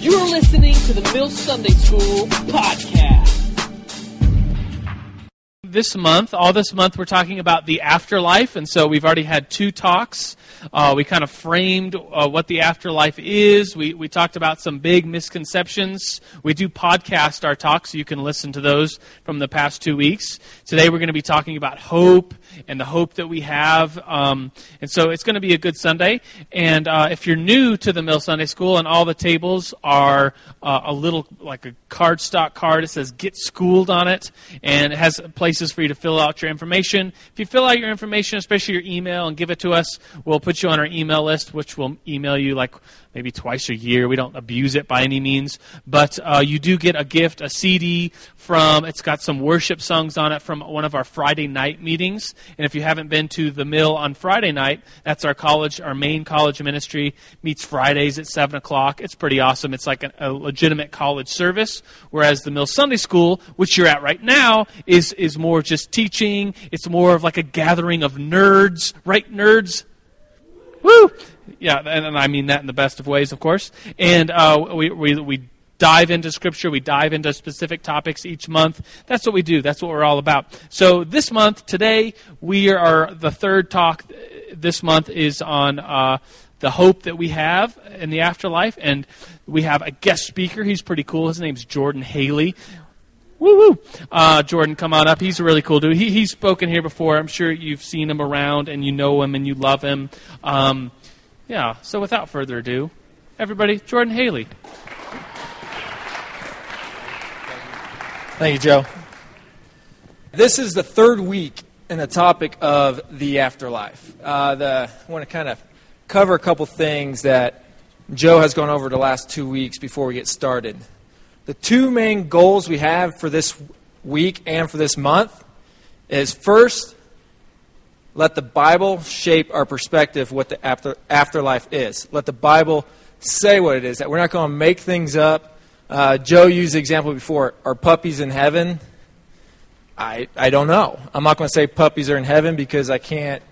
You're listening to the Mill Sunday School podcast. This month, all this month, we're talking about the afterlife, and so we've already had two talks. Uh, we kind of framed uh, what the afterlife is. We, we talked about some big misconceptions. We do podcast our talks, so you can listen to those from the past two weeks. Today, we're going to be talking about hope and the hope that we have. Um, and so it's going to be a good Sunday. And uh, if you're new to the Mill Sunday School, and all the tables are uh, a little like a cardstock card, it says "Get Schooled" on it, and it has places for you to fill out your information. If you fill out your information, especially your email, and give it to us, we'll put you on our email list, which will email you like maybe twice a year. We don't abuse it by any means, but uh, you do get a gift, a CD from. It's got some worship songs on it from one of our Friday night meetings. And if you haven't been to the Mill on Friday night, that's our college, our main college ministry meets Fridays at seven o'clock. It's pretty awesome. It's like a, a legitimate college service, whereas the Mill Sunday School, which you're at right now, is is more just teaching. It's more of like a gathering of nerds, right? Nerds. Yeah, and, and, I mean that in the best of ways, of course. And uh, we, we, we dive into Scripture, we dive into specific topics each month. That's what we do, that's what we're all about. So this month, today, we are, the third talk this month is on. Uh, the hope that we have in the afterlife, and we have a guest speaker. He's pretty cool. His name's Jordan Haley. Woo woo! Uh, Jordan, come on up. He's a really cool dude. He, he's spoken here before. I'm sure you've seen him around and you know him and you love him. Um, yeah, so without further ado, everybody, Jordan Haley. Thank you, Joe. This is the third week in the topic of the afterlife. Uh, the, I want to kind of cover a couple things that Joe has gone over the last two weeks before we get started. The two main goals we have for this week and for this month is first, let the Bible shape our perspective what the after, afterlife is. Let the Bible say what it is. That we're not going to make things up. Uh, Joe used the example before. Are puppies in heaven? I, I don't know. I'm not going to say puppies are in heaven because I can't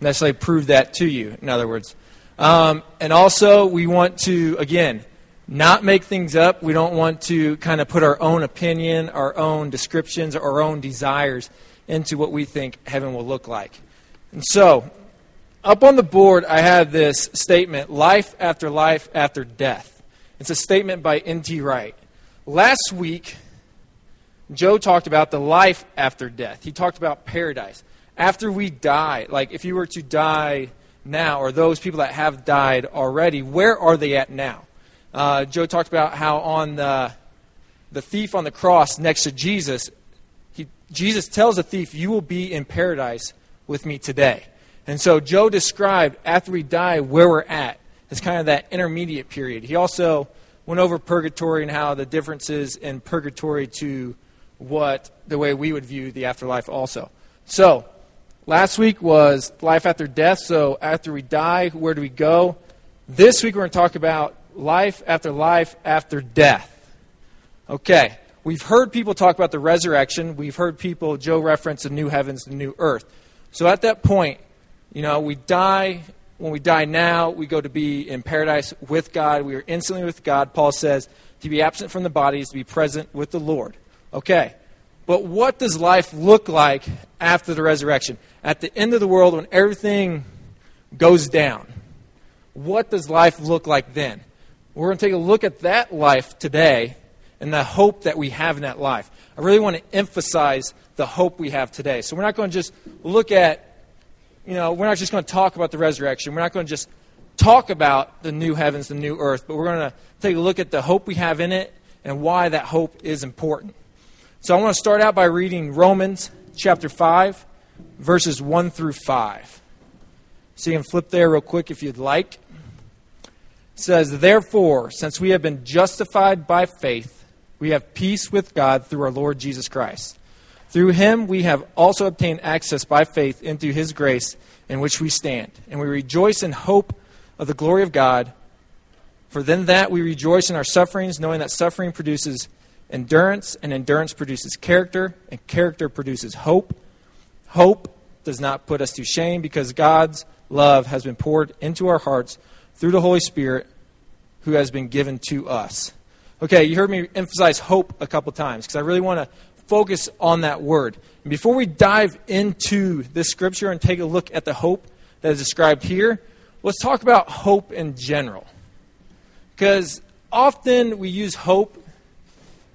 necessarily prove that to you, in other words. Um, and also, we want to, again, not make things up. We don't want to kind of put our own opinion, our own descriptions, our own desires into what we think heaven will look like. And so, up on the board, I have this statement life after life after death. It's a statement by N.T. Wright. Last week, Joe talked about the life after death. He talked about paradise. After we die, like if you were to die now, or those people that have died already, where are they at now? Uh, Joe talked about how on the, the thief on the cross next to Jesus, he, Jesus tells the thief, You will be in paradise with me today. And so Joe described after we die where we're at. It's kind of that intermediate period. He also went over purgatory and how the differences in purgatory to what the way we would view the afterlife also. So, last week was life after death. So, after we die, where do we go? This week we're going to talk about life after life after death. Okay, we've heard people talk about the resurrection. We've heard people, Joe reference the new heavens, the new earth. So at that point, you know, we die. When we die now, we go to be in paradise with God. We are instantly with God. Paul says, to be absent from the body is to be present with the Lord. Okay. But what does life look like after the resurrection? At the end of the world, when everything goes down, what does life look like then? We're going to take a look at that life today and the hope that we have in that life. I really want to emphasize the hope we have today. So we're not going to just look at, you know, we're not just going to talk about the resurrection. We're not going to just talk about the new heavens, the new earth, but we're going to take a look at the hope we have in it and why that hope is important. So I want to start out by reading Romans chapter 5, verses 1 through 5. So you can flip there real quick if you'd like. Says, Therefore, since we have been justified by faith, we have peace with God through our Lord Jesus Christ. Through him we have also obtained access by faith into his grace in which we stand, and we rejoice in hope of the glory of God. For then that we rejoice in our sufferings, knowing that suffering produces endurance, and endurance produces character, and character produces hope. Hope does not put us to shame because God's love has been poured into our hearts through the Holy Spirit who has been given to us. Okay, you heard me emphasize hope a couple times because I really want to focus on that word. And before we dive into this scripture and take a look at the hope that is described here, let's talk about hope in general. Because often we use hope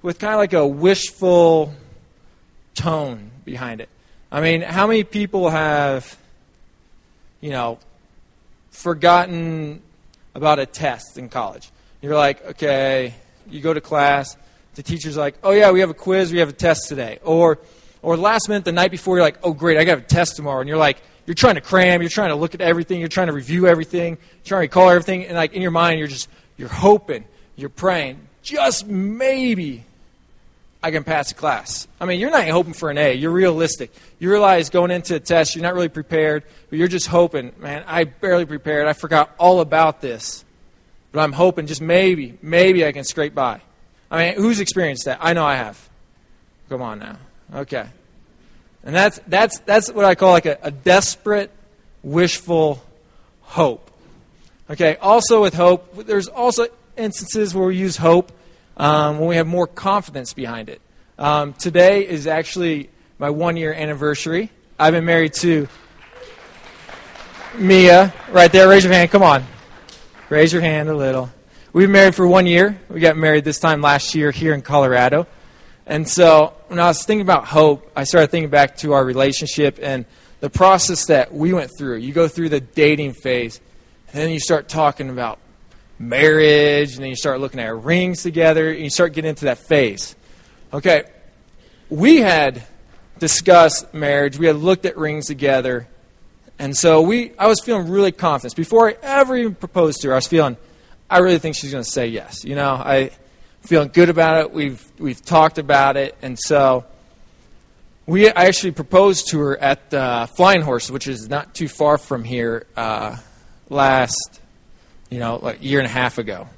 with kind of like a wishful tone behind it. I mean, how many people have, you know, forgotten about a test in college? You're like, okay, you go to class, the teacher's like, oh yeah, we have a quiz, we have a test today. Or, or last minute, the night before, you're like, oh great, I got a test tomorrow. And you're like, you're trying to cram, you're trying to look at everything, you're trying to review everything, trying to recall everything, and like in your mind, you're just, you're hoping, you're praying, just maybe I can pass a class. I mean, you're not hoping for an A. You're realistic. You realize going into a test, you're not really prepared, but you're just hoping, man, I barely prepared. I forgot all about this. But I'm hoping just maybe, maybe I can scrape by. I mean, who's experienced that? I know I have. Come on now. Okay. And that's, that's, that's what I call like a, a desperate, wishful hope. Okay, also with hope, there's also instances where we use hope um, when we have more confidence behind it. Um, today is actually my one year anniversary. I've been married to Mia, right there. Raise your hand. Come on. Raise your hand a little. We've been married for one year. We got married this time last year here in Colorado. And so when I was thinking about hope, I started thinking back to our relationship and the process that we went through. You go through the dating phase, and then you start talking about marriage, and then you start looking at rings together, and you start getting into that phase. Okay, we had discussed marriage, we had looked at rings together, and so we, I was feeling really confident. Before I ever even proposed to her, I was feeling, I really think she's going to say yes. You know, I feeling good about it. We've we've talked about it, and so we I actually proposed to her at uh, Flying Horse, which is not too far from here, uh, last you know, like a year and a half ago.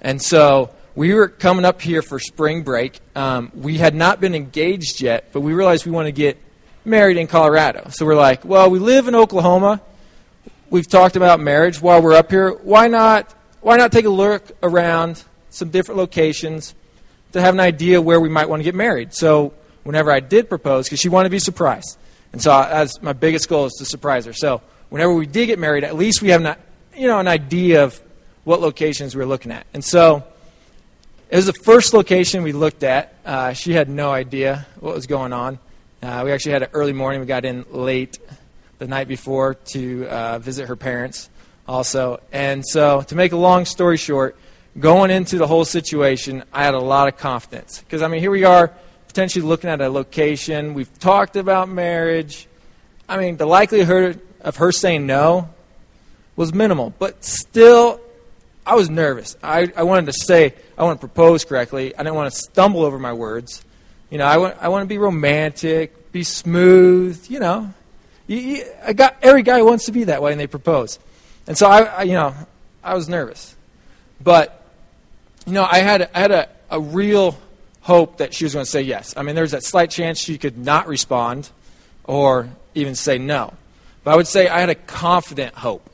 And so we were coming up here for spring break. Um, we had not been engaged yet, but we realized we want to get married in Colorado. So we're like, well, we live in Oklahoma. We've talked about marriage while we're up here. Why not? Why not take a look around some different locations to have an idea where we might want to get married? So whenever I did propose, because she wanted to be surprised, and so as my biggest goal is to surprise her. So whenever we did get married, at least we have not you know, an idea of what locations we were looking at. And so it was the first location we looked at. Uh, she had no idea what was going on. Uh, we actually had an early morning. We got in late the night before to uh, visit her parents also. And so, to make a long story short, going into the whole situation, I had a lot of confidence. Because, I mean, here we are potentially looking at a location. We've talked about marriage. I mean, the likelihood of her saying no was minimal, but still, I was nervous. I, I wanted to say, I want to propose correctly. I didn't want to stumble over my words. You know, I want, I want to be romantic, be smooth, you know. You, you, I got, every guy wants to be that way, when they propose. And so, I, I you know, I was nervous. But, you know, I had, I had a, a real hope that she was going to say yes. I mean, there was that slight chance she could not respond or even say no. But I would say I had a confident hope.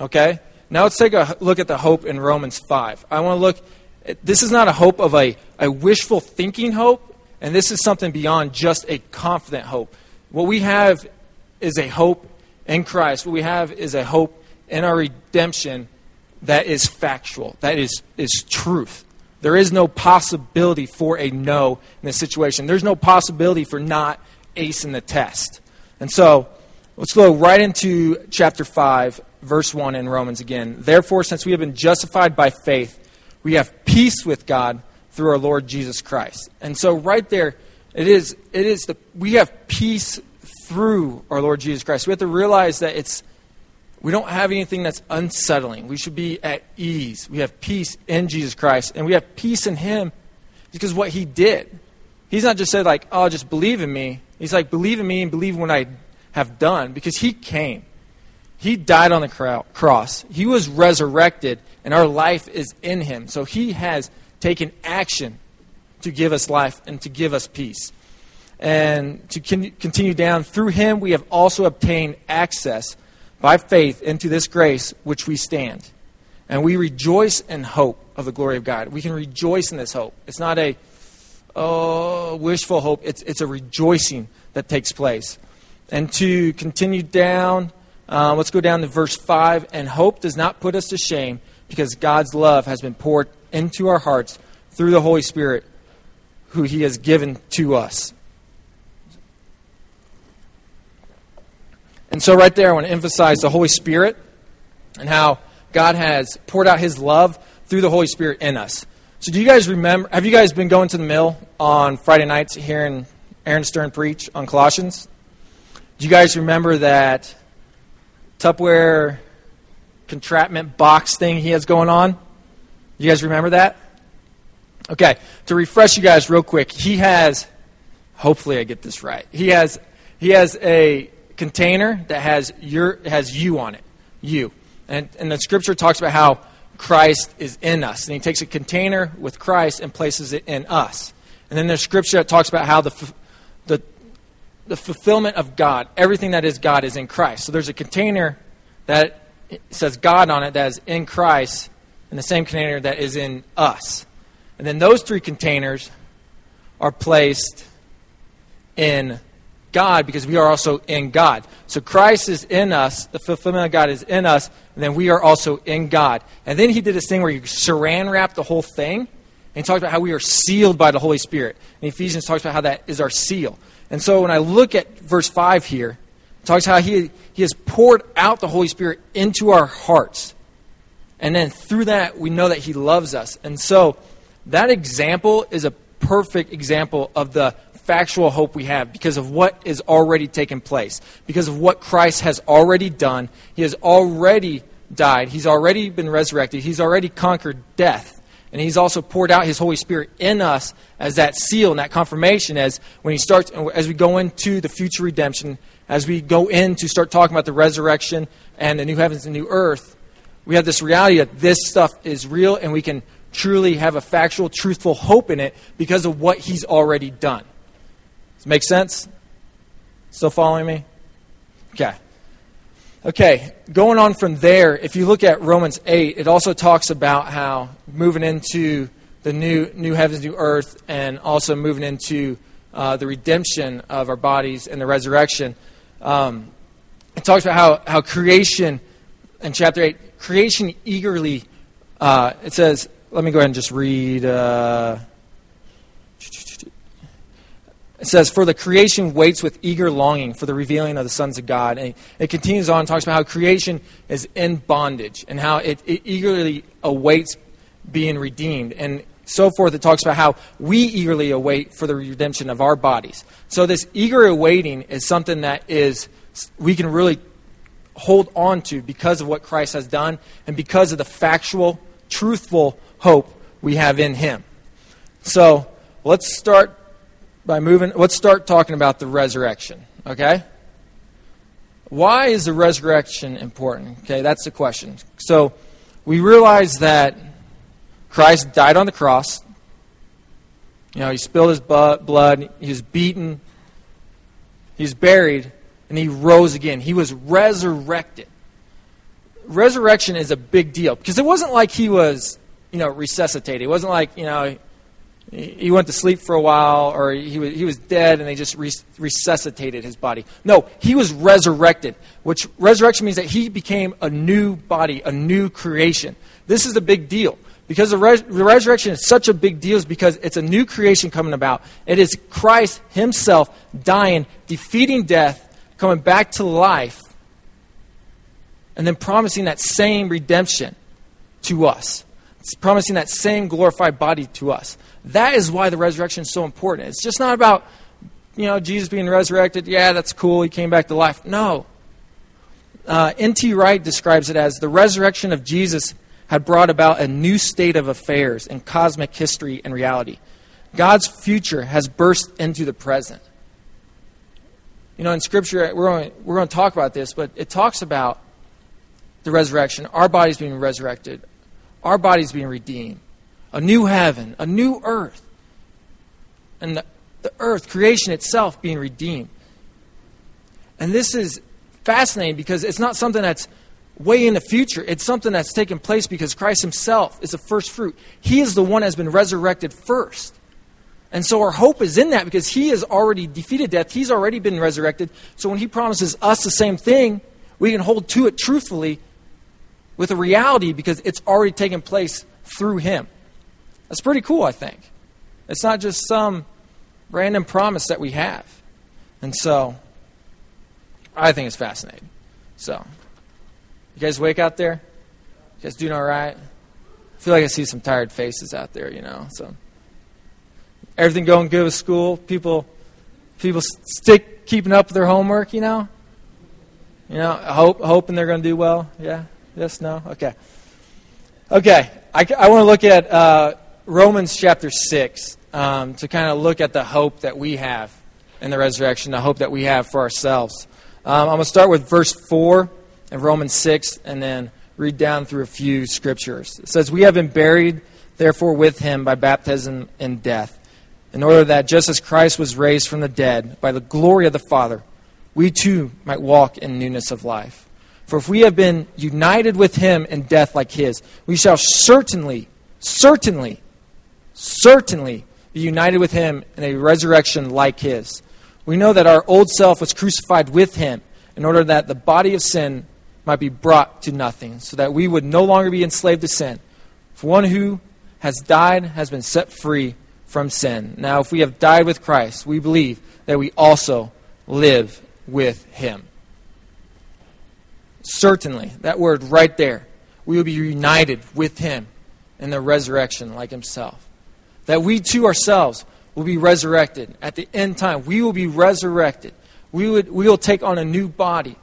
Okay? Now let's take a look at the hope in Romans 5. I want to look, this is not a hope of a, a wishful thinking hope, and this is something beyond just a confident hope. What we have is a hope in Christ. What we have is a hope in our redemption that is factual, that is, is truth. There is no possibility for a no in this situation. There's no possibility for not acing the test. And so, let's go right into chapter 5 verse 1 in Romans again. Therefore, since we have been justified by faith, we have peace with God through our Lord Jesus Christ. And so, right there, it is, it is the, we have peace through our Lord Jesus Christ. We have to realize that it's, we don't have anything that's unsettling. We should be at ease. We have peace in Jesus Christ, and we have peace in Him because what He did. He's not just said, like, oh, just believe in me. He's like, believe in me and believe what I have done because He came. He died on the cross. He was resurrected, and our life is in him. So he has taken action to give us life and to give us peace. And to continue down, through him we have also obtained access by faith into this grace which we stand. And we rejoice in hope of the glory of God. We can rejoice in this hope. It's not a oh, wishful hope, it's, it's a rejoicing that takes place. And to continue down, uh, let's go down to verse 5. And hope does not put us to shame because God's love has been poured into our hearts through the Holy Spirit who he has given to us. And so, right there, I want to emphasize the Holy Spirit and how God has poured out his love through the Holy Spirit in us. So, do you guys remember? Have you guys been going to the mill on Friday nights hearing Aaron Stern preach on Colossians? Do you guys remember that Tupperware contraptment box thing he has going on? You guys remember that? Okay, to refresh you guys real quick, he has, hopefully I get this right, he has, he has a container that has, your, has you on it. You. And, and the scripture talks about how Christ is in us. And he takes a container with Christ and places it in us. And then there's scripture that talks about how the, the, the fulfillment of God, everything that is God, is in Christ. So there's a container that says God on it that is in Christ, and the same container that is in us. And then those three containers are placed in God because we are also in God. So Christ is in us, the fulfillment of God is in us, and then we are also in God. And then he did this thing where he saran wrapped the whole thing, and he talks about how we are sealed by the Holy Spirit. And Ephesians talks about how that is our seal. And so when I look at verse 5 here, it talks how he, he has poured out the Holy Spirit into our hearts. And then through that, we know that he loves us. And so that example is a perfect example of the factual hope we have because of what is already taken place, because of what Christ has already done. He has already died, He's already been resurrected, He's already conquered death. And he's also poured out his Holy Spirit in us as that seal and that confirmation as when he starts as we go into the future redemption, as we go in to start talking about the resurrection and the new heavens and new earth, we have this reality that this stuff is real and we can truly have a factual, truthful hope in it because of what he's already done. Does it make sense? Still following me? Okay. Okay, going on from there, if you look at Romans 8, it also talks about how moving into the new, new heavens, new earth, and also moving into uh, the redemption of our bodies and the resurrection. Um, it talks about how, how creation, in chapter 8, creation eagerly, uh, it says, let me go ahead and just read. Uh, it says, For the creation waits with eager longing for the revealing of the sons of God. And it continues on and talks about how creation is in bondage and how it, it eagerly awaits being redeemed. And so forth, it talks about how we eagerly await for the redemption of our bodies. So, this eager awaiting is something that is we can really hold on to because of what Christ has done and because of the factual, truthful hope we have in Him. So let's start by moving, let's start talking about the resurrection, okay? Why is the resurrection important? Okay, that's the question. So we realize that Christ died on the cross. You know, he spilled his blood, he was beaten, he was buried, and he rose again. He was resurrected. Resurrection is a big deal because it wasn't like he was you know, resuscitated. It wasn't like, you know, he went to sleep for a while or he was, he was dead and they just resuscitated his body. No, he was resurrected, which resurrection means that he became a new body, a new creation. This is a big deal. Because the, res- the resurrection is such a big deal is because it's a new creation coming about. It is Christ himself dying, defeating death, coming back to life, and then promising that same redemption to us it's promising that same glorified body to us. That is why the resurrection is so important. It's just not about, you know, Jesus being resurrected. Yeah, that's cool. He came back to life. No. Uh, N.T. Wright describes it as the resurrection of Jesus had brought about a new state of affairs in cosmic history and reality. God's future has burst into the present. You know, in Scripture, we're going, we're going to talk about this, but it talks about the resurrection, our bodies being resurrected, our bodies being redeemed, a new heaven, a new earth, and the, the earth, creation itself, being redeemed. And this is fascinating because it's not something that's way in the future. It's something that's taken place because Christ himself is the first fruit. He is the one that has been resurrected first. And so our hope is in that because he has already defeated death. He's already been resurrected. So when he promises us the same thing, we can hold to it truthfully with a reality because it's already taken place through him. That's pretty cool, I think. It's not just some random promise that we have. And so I think it's fascinating. So, you guys wake out there? You guys doing all right? I feel like I see some tired faces out there, you know. So, everything going good with school? People, people stick keeping up with their homework, you know. You know, hope, hoping they're going to do well. Yeah. Yes. No. Okay. Okay. I, I want to look at uh, Romans chapter six um, to kind of look at the hope that we have in the resurrection, the hope that we have for ourselves. Um, I'm going to start with verse 4 of Romans 6 and then read down through a few scriptures. It says, We have been buried, therefore, with him by baptism in death, in order that just as Christ was raised from the dead by the glory of the Father, we too might walk in newness of life. For if we have been united with him in death like his, we shall certainly, certainly, certainly be united with him in a resurrection like his. We know that our old self was crucified with him in order that the body of sin might be brought to nothing, so that we would no longer be enslaved to sin. For one who has died has been set free from sin. Now, if we have died with Christ, we believe that we also live with him. Certainly, that word right there. We will be united with him in the resurrection like himself that we too ourselves will be resurrected at the end time. We will be resurrected. We, would, we will take on a new body.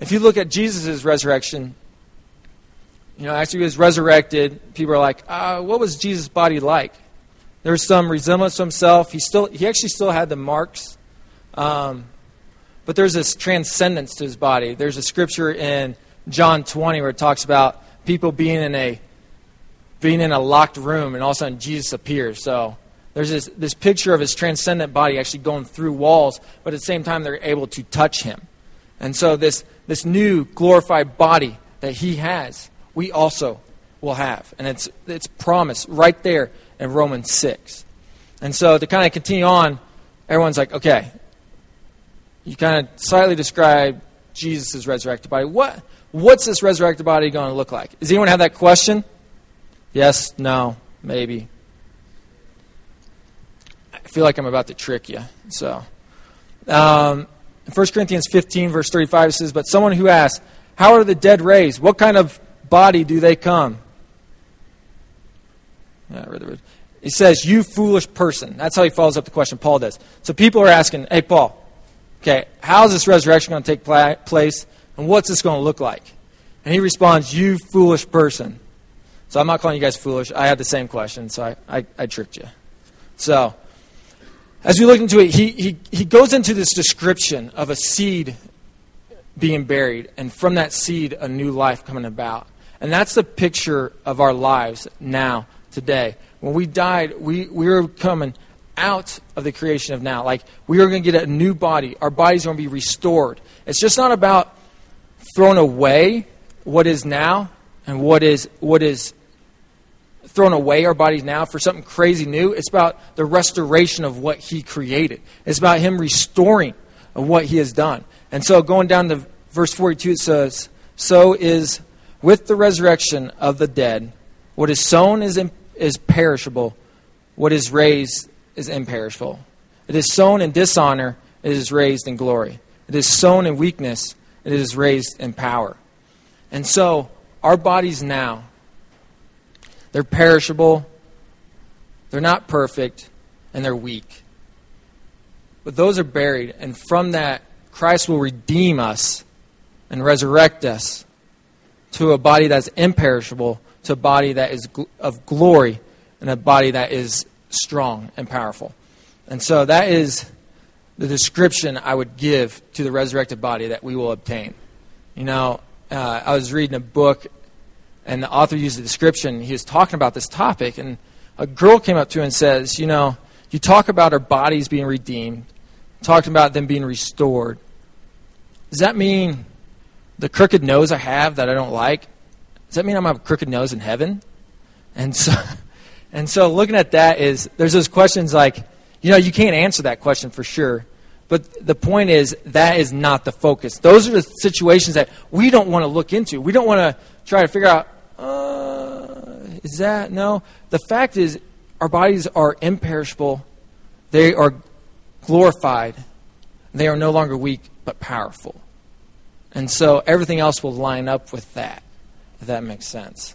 If you look at Jesus' resurrection, you know, after he was resurrected, people are like, uh, what was Jesus' body like? There was some resemblance to himself. He, still, he actually still had the marks. Um, but there's this transcendence to his body. There's a scripture in John 20 where it talks about people being in a being in a locked room, and all of a sudden Jesus appears. So there's this, this picture of his transcendent body actually going through walls, but at the same time they're able to touch him. And so this, this new glorified body that he has, we also will have. And it's, it's promised right there in Romans 6. And so to kind of continue on, everyone's like, okay, you kind of slightly describe Jesus' resurrected body. What, what's this resurrected body going to look like? Does anyone have that question? Yes, no, maybe. I feel like I'm about to trick you. So, um, 1 Corinthians 15, verse 35 says, But someone who asks, How are the dead raised? What kind of body do they come? Yeah, he says, You foolish person. That's how he follows up the question. Paul does. So people are asking, Hey, Paul, okay, how's this resurrection going to take place? And what's this going to look like? And he responds, You foolish person. So I'm not calling you guys foolish. I had the same question, so I, I, I tricked you. So, as we look into it, he, he, he goes into this description of a seed being buried, and from that seed, a new life coming about. And that's the picture of our lives now, today. When we died, we, we were coming out of the creation of now. Like, we are going to get a new body. Our body's going to be restored. It's just not about throwing away what is now and what is, what is thrown away our bodies now for something crazy new. It's about the restoration of what He created. It's about Him restoring what He has done. And so, going down to verse 42, it says, So is with the resurrection of the dead, what is sown is, in, is perishable, what is raised is imperishable. It is sown in dishonor, it is raised in glory. It is sown in weakness, it is raised in power. And so, our bodies now, they're perishable, they're not perfect, and they're weak. But those are buried, and from that, Christ will redeem us and resurrect us to a body that's imperishable, to a body that is of glory, and a body that is strong and powerful. And so that is the description I would give to the resurrected body that we will obtain. You know, uh, I was reading a book and the author used a description. He was talking about this topic, and a girl came up to him and says, You know, you talk about our bodies being redeemed, talking about them being restored. Does that mean the crooked nose I have that I don't like, does that mean I'm have a crooked nose in heaven? And so, and so looking at that is there's those questions like, you know, you can't answer that question for sure. But the point is, that is not the focus. Those are the situations that we don't want to look into. We don't want to try to figure out, uh, is that? No. The fact is, our bodies are imperishable, they are glorified, they are no longer weak but powerful. And so everything else will line up with that, if that makes sense.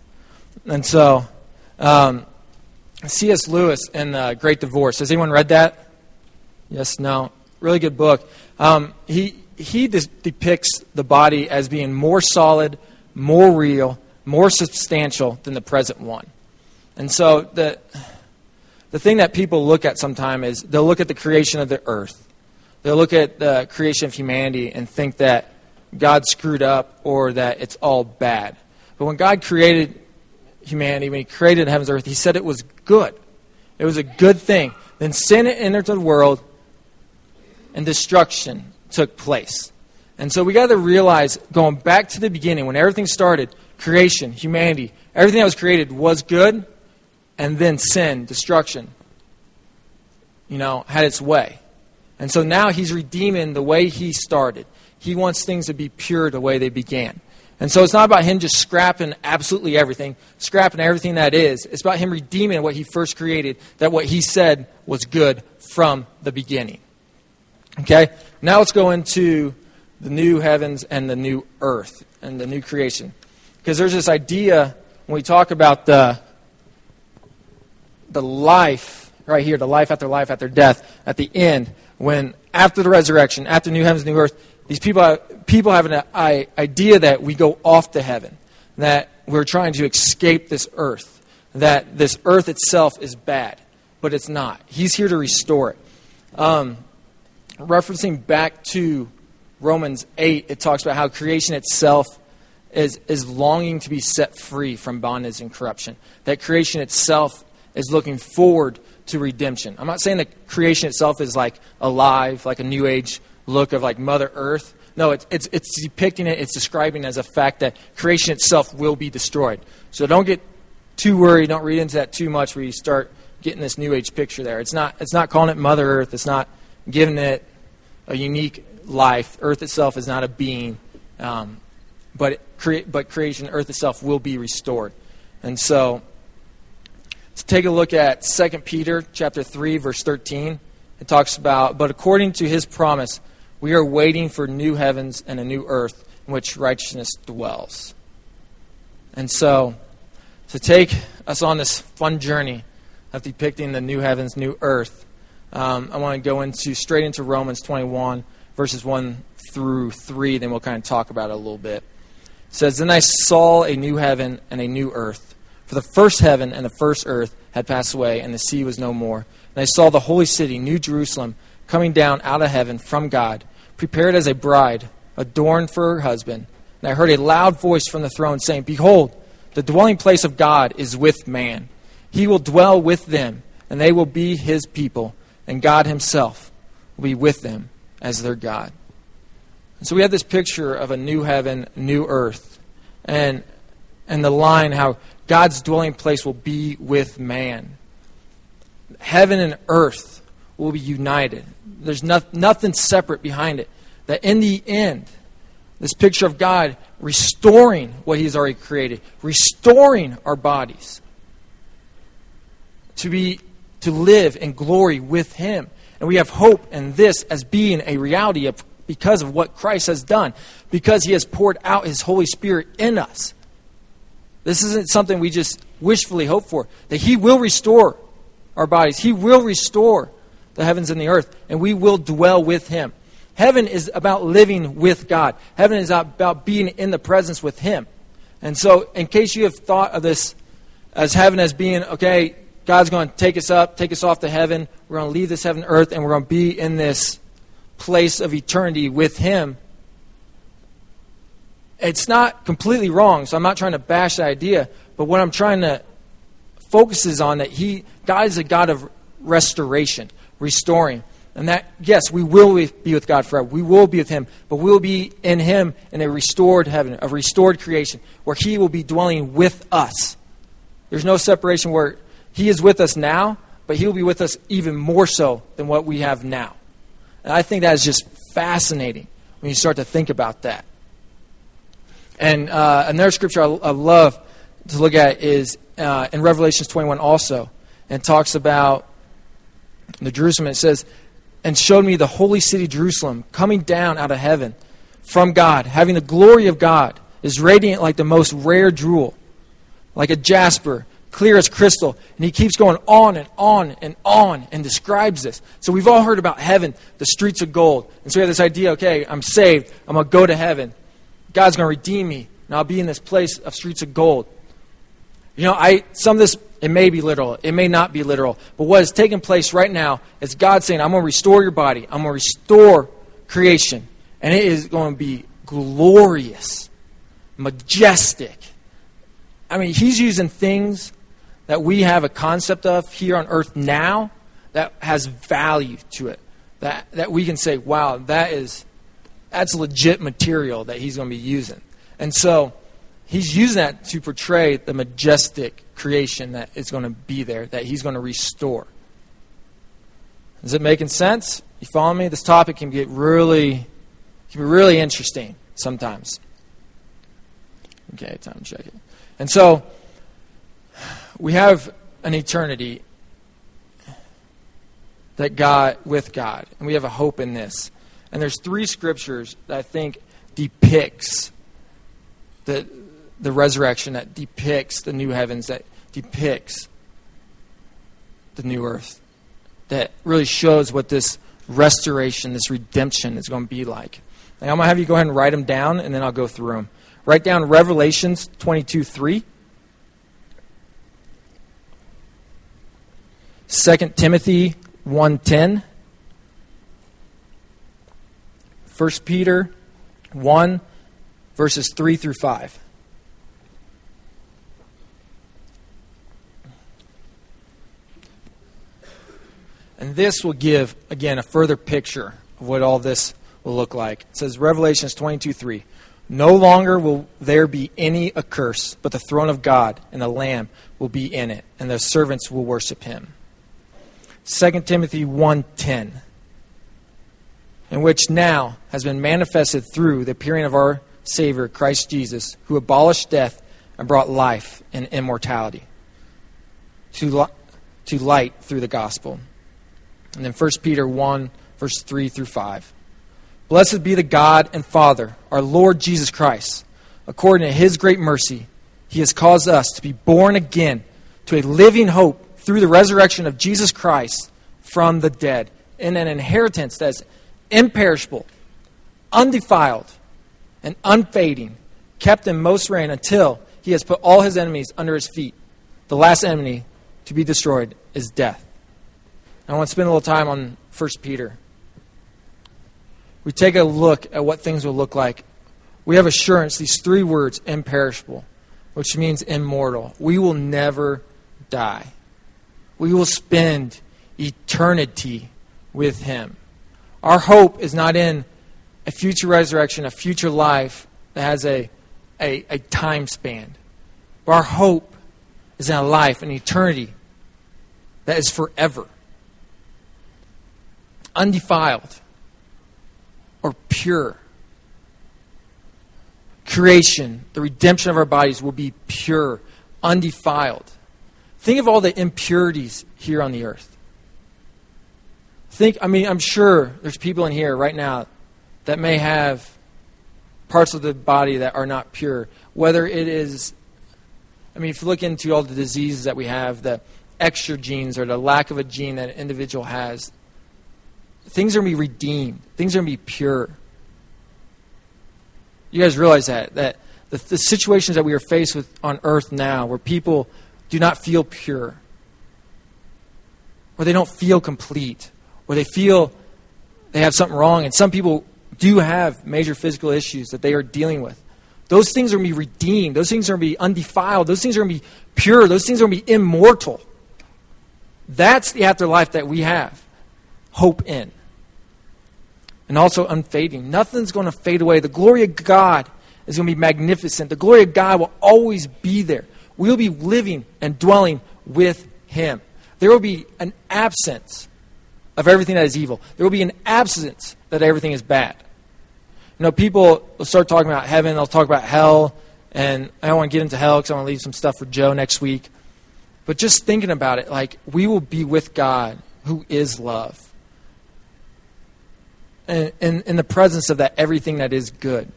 And so, um, C.S. Lewis in uh, Great Divorce. Has anyone read that? Yes, no. Really good book. Um, he he depicts the body as being more solid, more real, more substantial than the present one. And so the the thing that people look at sometimes is they'll look at the creation of the earth. They'll look at the creation of humanity and think that God screwed up or that it's all bad. But when God created humanity, when He created heavens and earth, He said it was good. It was a good thing. Then sin entered the world and destruction took place. And so we got to realize, going back to the beginning, when everything started, creation, humanity, everything that was created was good, and then sin, destruction, you know, had its way. And so now he's redeeming the way he started. He wants things to be pure the way they began. And so it's not about him just scrapping absolutely everything, scrapping everything that is. It's about him redeeming what he first created, that what he said was good from the beginning. Okay? Now let's go into the new heavens and the new earth and the new creation. Because there's this idea when we talk about the, the life, right here, the life after life after death, at the end, when after the resurrection, after new heavens, new earth, these people, people have an idea that we go off to heaven, that we're trying to escape this earth, that this earth itself is bad, but it's not. He's here to restore it. Um, referencing back to Romans 8, it talks about how creation itself is, is longing to be set free from bondage and corruption. That creation itself is looking forward to redemption. I'm not saying that creation itself is like alive, like a new age look of like Mother Earth. No, it's, it's, it's depicting it, it's describing it as a fact that creation itself will be destroyed. So don't get too worried, don't read into that too much where you start getting this new age picture there. It's not, it's not calling it Mother Earth, it's not giving it a unique life. Earth itself is not a being, um, but, crea- but creation, Earth itself, will be restored. And so, to take a look at 2 Peter chapter 3, verse 13, it talks about, but according to his promise, we are waiting for new heavens and a new earth in which righteousness dwells. And so, to take us on this fun journey of depicting the new heavens, new earth, um, I want to go into straight into Romans 21, verses 1 through 3. Then we'll kind of talk about it a little bit. It says, Then I saw a new heaven and a new earth. For the first heaven and the first earth had passed away, and the sea was no more. And I saw the holy city, New Jerusalem, coming down out of heaven from God, prepared as a bride, adorned for her husband. And I heard a loud voice from the throne saying, Behold, the dwelling place of God is with man. He will dwell with them, and they will be his people and God Himself will be with them as their God. And so we have this picture of a new heaven, new earth, and and the line how God's dwelling place will be with man. Heaven and earth will be united. There's no, nothing separate behind it. That in the end, this picture of God restoring what He's already created, restoring our bodies to be to live in glory with Him. And we have hope in this as being a reality of, because of what Christ has done, because He has poured out His Holy Spirit in us. This isn't something we just wishfully hope for, that He will restore our bodies, He will restore the heavens and the earth, and we will dwell with Him. Heaven is about living with God. Heaven is about being in the presence with Him. And so, in case you have thought of this as heaven as being, okay, God's going to take us up, take us off to heaven. We're going to leave this heaven earth, and we're going to be in this place of eternity with Him. It's not completely wrong, so I'm not trying to bash the idea, but what I'm trying to focus is on that He, God is a God of restoration, restoring. And that, yes, we will be with God forever. We will be with Him, but we will be in Him in a restored heaven, a restored creation, where He will be dwelling with us. There's no separation where He is with us now, but He will be with us even more so than what we have now. And I think that is just fascinating when you start to think about that. And uh, another scripture I, I, love to look at is uh, in Revelations 21 also, and talks about the Jerusalem. It says, and showed me the holy city Jerusalem coming down out of heaven from God, having the glory of God, is radiant like the most rare jewel, like a jasper, clear as crystal. And he keeps going on and on and on and describes this. So we've all heard about heaven, the streets of gold. And so we have this idea okay, I'm saved, I'm going to go to heaven. God's going to redeem me, and I'll be in this place of streets of gold. You know, I some of this it may be literal, it may not be literal, but what is taking place right now is God saying, "I'm going to restore your body. I'm going to restore creation, and it is going to be glorious, majestic." I mean, He's using things that we have a concept of here on earth now that has value to it. That that we can say, "Wow, that is that's legit material that He's going to be using," and so he's using that to portray the majestic creation that is going to be there, that he's going to restore. Is it making sense? You follow me? This topic can get really, can be really interesting sometimes. Okay, time to check it. And so, we have an eternity that God with God, and we have a hope in this. And there's three scriptures that I think depicts the the resurrection that depicts the new heavens, that depicts the new earth, that really shows what this restoration, this redemption is going to be like. I'm going to have you go ahead and write them down, and then I'll go through them. Write down Revelations 22 3. 2 Timothy 1.10. 1 Peter 1, verses 3 through 5. And this will give, again, a further picture of what all this will look like. It says, Revelations 22 3. No longer will there be any accursed, but the throne of God and the Lamb will be in it, and the servants will worship him. 2 Timothy 1:10 in which now has been manifested through the appearing of our Savior Christ Jesus, who abolished death and brought life and immortality to, to light through the gospel. And then 1 Peter 1, verse 3 through 5. Blessed be the God and Father, our Lord Jesus Christ. According to his great mercy, he has caused us to be born again to a living hope through the resurrection of Jesus Christ from the dead, in an inheritance that is imperishable, undefiled, and unfading, kept in most reign until he has put all his enemies under his feet. The last enemy to be destroyed is death. I want to spend a little time on 1 Peter. We take a look at what things will look like. We have assurance, these three words, imperishable, which means immortal. We will never die. We will spend eternity with Him. Our hope is not in a future resurrection, a future life that has a, a, a time span. But our hope is in a life, an eternity that is forever undefiled or pure. Creation, the redemption of our bodies will be pure, undefiled. Think of all the impurities here on the earth. Think, I mean, I'm sure there's people in here right now that may have parts of the body that are not pure. Whether it is, I mean, if you look into all the diseases that we have, the extra genes or the lack of a gene that an individual has, things are going to be redeemed. Things are going to be pure. You guys realize that that the, the situations that we are faced with on earth now, where people do not feel pure, or they don't feel complete, or they feel they have something wrong, and some people do have major physical issues that they are dealing with. Those things are going to be redeemed. Those things are going to be undefiled. Those things are going to be pure. Those things are going to be immortal. That's the afterlife that we have hope in. and also unfading. Nothing's going to fade away. The glory of God is going to be magnificent. The glory of God will always be there. We'll be living and dwelling with Him. There will be an absence of everything that is evil. There will be an absence that everything is bad. You know, people will start talking about heaven, they'll talk about hell, and I don't want to get into hell because I want to leave some stuff for Joe next week. But just thinking about it, like, we will be with God who is love. And in, in the presence of that, everything that is good,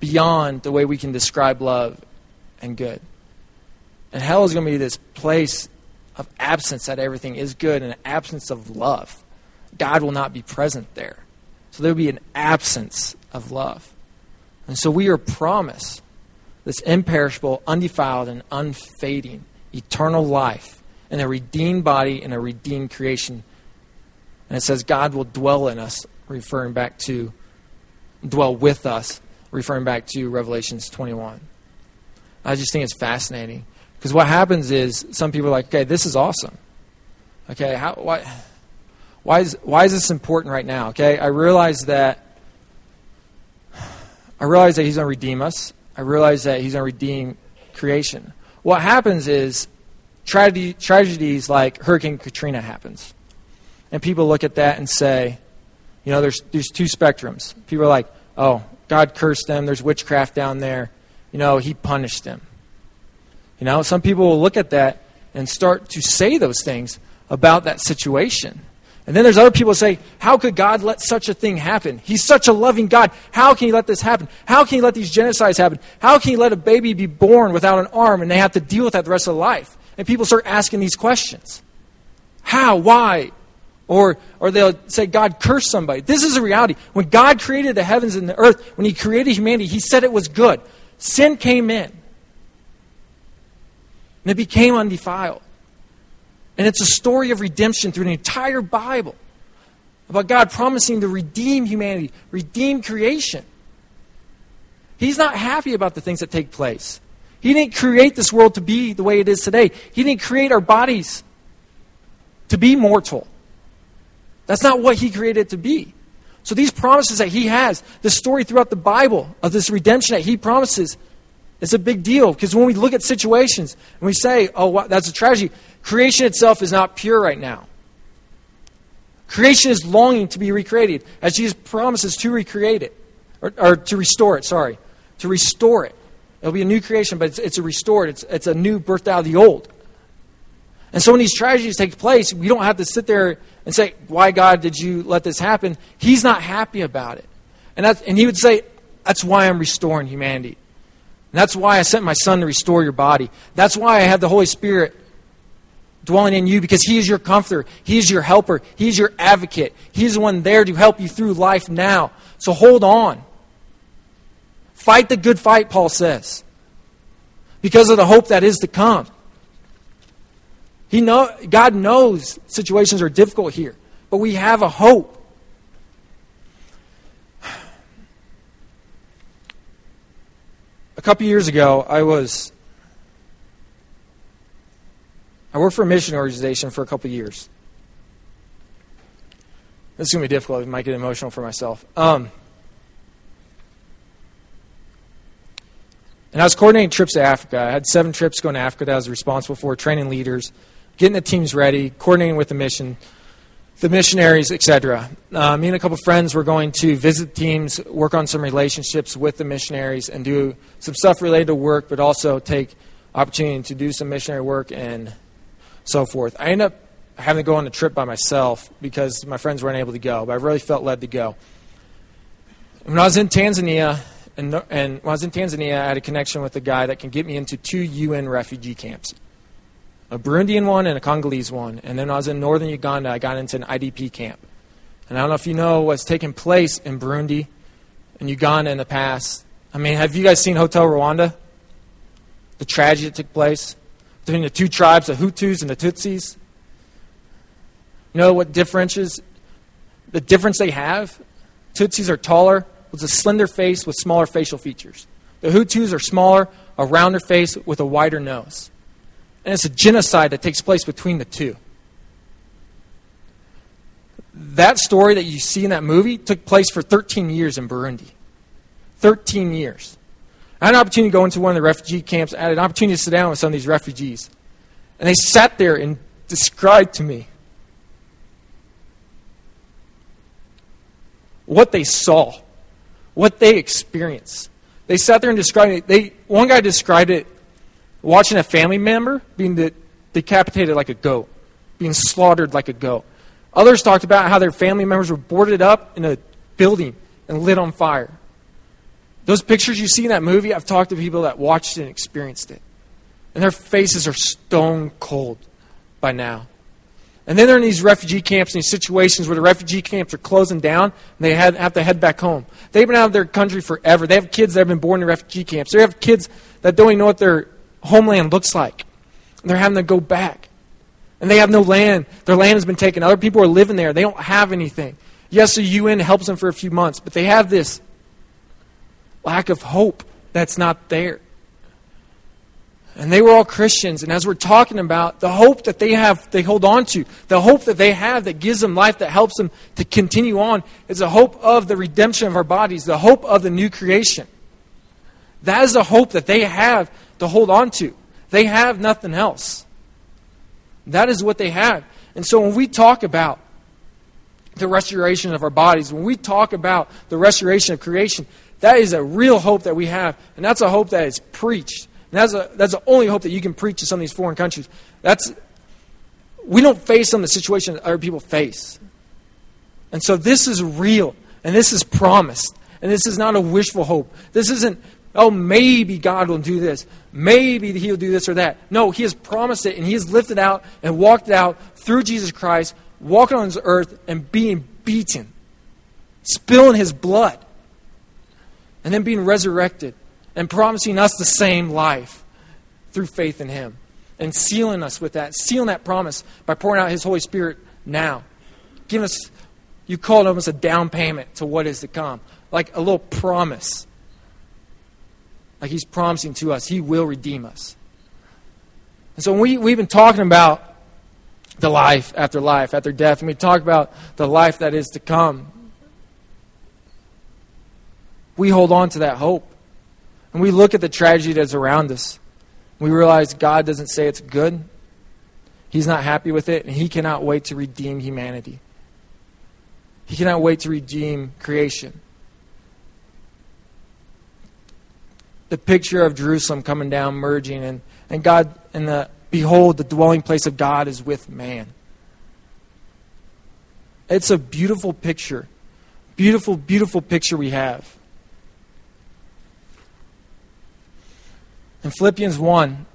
beyond the way we can describe love and good. And hell is going to be this place of absence that everything is good and an absence of love. God will not be present there. So there will be an absence of love. And so we are promised this imperishable, undefiled, and unfading eternal life in a redeemed body and a redeemed creation. And it says God will dwell in us, referring back to dwell with us, referring back to Revelations 21. I just think it's fascinating. Because what happens is some people are like, okay, this is awesome. Okay, how, why, why, is, why is this important right now? Okay, I realize that I realize that he's going to redeem us. I realize that he's going to redeem creation. What happens is tragedy, tragedies like Hurricane Katrina happens. And people look at that and say, you know, there's, there's two spectrums. People are like, oh, God cursed them. There's witchcraft down there. You know, he punished them. You know, some people will look at that and start to say those things about that situation. And then there's other people say, How could God let such a thing happen? He's such a loving God. How can He let this happen? How can He let these genocides happen? How can He let a baby be born without an arm and they have to deal with that the rest of their life? And people start asking these questions How? Why? Or, or they'll say, God cursed somebody. This is a reality. When God created the heavens and the earth, when He created humanity, He said it was good. Sin came in, and it became undefiled. And it's a story of redemption through the entire Bible about God promising to redeem humanity, redeem creation. He's not happy about the things that take place. He didn't create this world to be the way it is today. He didn't create our bodies to be mortal. That's not what He created to be. So these promises that He has, the story throughout the Bible of this redemption that He promises, it's a big deal because when we look at situations and we say, oh, wow, that's a tragedy, creation itself is not pure right now. Creation is longing to be recreated as Jesus promises to recreate it, or, or to restore it, sorry. To restore it. It'll be a new creation, but it's, it's a restored, it's, it's a new birth out of the old. And so when these tragedies take place, we don't have to sit there and say, Why, God, did you let this happen? He's not happy about it. And, that's, and he would say, That's why I'm restoring humanity. And that's why I sent my son to restore your body. That's why I have the Holy Spirit dwelling in you because he is your comforter. He is your helper. He is your advocate. He is the one there to help you through life now. So hold on. Fight the good fight, Paul says, because of the hope that is to come. He know, God knows situations are difficult here, but we have a hope. A couple years ago, I was I worked for a mission organization for a couple years. This is going to be difficult. It might get emotional for myself. Um, and I was coordinating trips to Africa. I had seven trips going to Africa that I was responsible for, training leaders, getting the teams ready, coordinating with the mission the missionaries, etc. Uh, me and a couple friends were going to visit teams, work on some relationships with the missionaries, and do some stuff related to work, but also take opportunity to do some missionary work and so forth. I ended up having to go on a trip by myself because my friends weren't able to go, but I really felt led to go. When I was in Tanzania, and, and when I was in Tanzania, I had a connection with a guy that can get me into two UN refugee camps a Burundian one and a Congolese one. And then I was in northern Uganda, I got into an IDP camp. And I don't know if you know what's taken place in Burundi and Uganda in the past. I mean, have you guys seen Hotel Rwanda? The tragedy that took place between the two tribes, the Hutus and the Tutsis. You know what differentiates the difference they have? Tutsis are taller with a slender face with smaller facial features. The Hutus are smaller, a rounder face with a wider nose. And it's a genocide that takes place between the two. That story that you see in that movie took place for 13 years in Burundi. 13 years. I had an opportunity to go into one of the refugee camps. I had an opportunity to sit down with some of these refugees. And they sat there and described to me what they saw, what they experienced. They sat there and described it. They, one guy described it watching a family member being de- decapitated like a goat, being slaughtered like a goat. Others talked about how their family members were boarded up in a building and lit on fire. Those pictures you see in that movie, I've talked to people that watched it and experienced it. And their faces are stone cold by now. And then they're in these refugee camps, these situations where the refugee camps are closing down and they have to head back home. They've been out of their country forever. They have kids that have been born in refugee camps. They have kids that don't even know what their homeland looks like. And they're having to go back. And they have no land. Their land has been taken. Other people are living there. They don't have anything. Yes, the UN helps them for a few months, but they have this lack of hope that's not there. And they were all Christians. And as we're talking about the hope that they have, they hold on to, the hope that they have that gives them life, that helps them to continue on, is the hope of the redemption of our bodies, the hope of the new creation. That is the hope that they have to hold on to. They have nothing else. That is what they have. And so when we talk about the restoration of our bodies, when we talk about the restoration of creation, that is a real hope that we have. And that's a hope that is preached. And that's, a, that's the only hope that you can preach to some of these foreign countries. That's, we don't face some of the situations that other people face. And so this is real. And this is promised. And this is not a wishful hope. This isn't, oh, maybe God will do this. Maybe He'll do this or that. No, He has promised it, and He has lifted out and walked out through Jesus Christ, walking on this earth and being beaten, spilling His blood, and then being resurrected and promising us the same life through faith in Him and sealing us with that, sealing that promise by pouring out His Holy Spirit now. Giving us, you call it almost a down payment to what is to come, like a little promise. Like He's promising to us, He will redeem us. And so we, we've been talking about the life after life, after death, and we talk about the life that is to come. We hold on to that hope. And we look at the tragedy that's around us. We realize God doesn't say it's good. He's not happy with it, and He cannot wait to redeem humanity. He cannot wait to redeem creation. The picture of Jerusalem coming down, merging, and, and God, and the behold, the dwelling place of God is with man. It's a beautiful picture. Beautiful, beautiful picture we have. In Philippians 1,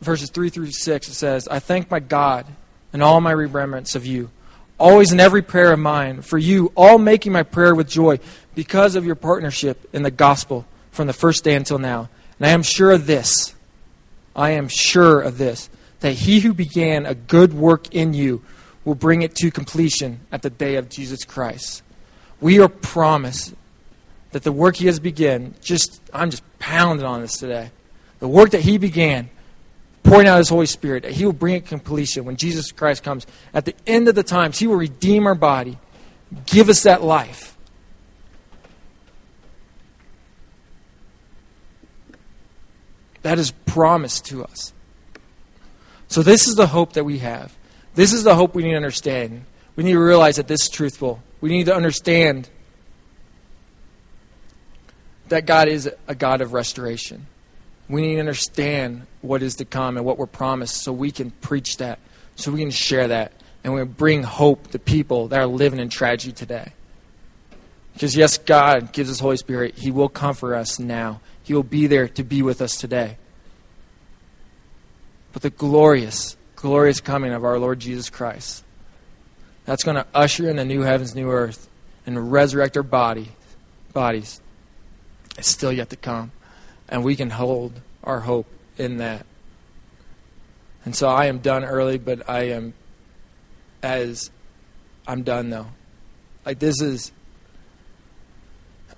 verses 3 through 6, it says, I thank my God in all my remembrance of you, always in every prayer of mine, for you, all making my prayer with joy because of your partnership in the gospel from the first day until now. And I am sure of this, I am sure of this, that he who began a good work in you will bring it to completion at the day of Jesus Christ. We are promised that the work he has begun, just I'm just pounding on this today. The work that he began, pouring out his Holy Spirit, that he will bring it completion when Jesus Christ comes. At the end of the times, he will redeem our body, give us that life. That is promised to us. So, this is the hope that we have. This is the hope we need to understand. We need to realize that this is truthful. We need to understand that God is a God of restoration. We need to understand what is to come and what we're promised so we can preach that, so we can share that, and we bring hope to people that are living in tragedy today. Because, yes, God gives us Holy Spirit. He will comfort us now, He will be there to be with us today. But the glorious, glorious coming of our Lord Jesus Christ, that's going to usher in the new heavens, new earth, and resurrect our body, bodies is still yet to come. And we can hold our hope in that. And so I am done early, but I am as I'm done though. Like this is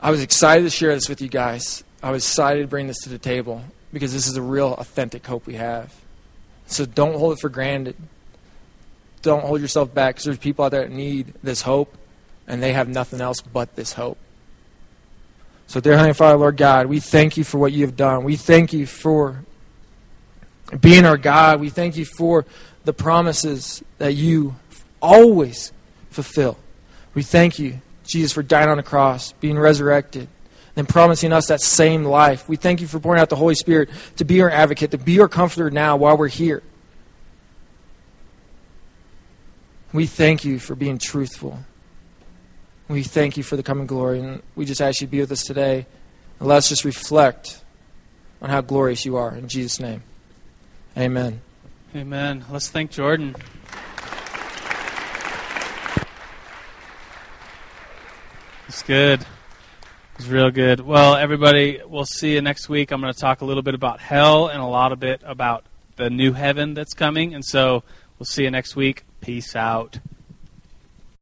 I was excited to share this with you guys. I was excited to bring this to the table because this is a real authentic hope we have. So don't hold it for granted. don't hold yourself back because there's people out there that need this hope, and they have nothing else but this hope. So, dear Heavenly Father, Lord God, we thank you for what you have done. We thank you for being our God. We thank you for the promises that you always fulfill. We thank you, Jesus, for dying on the cross, being resurrected, and promising us that same life. We thank you for pouring out the Holy Spirit to be our advocate, to be our comforter now while we're here. We thank you for being truthful. We thank you for the coming glory, and we just ask you to be with us today. And let's just reflect on how glorious you are. In Jesus' name, amen. Amen. Let's thank Jordan. It's good. It's real good. Well, everybody, we'll see you next week. I'm going to talk a little bit about hell and a lot of bit about the new heaven that's coming. And so we'll see you next week. Peace out.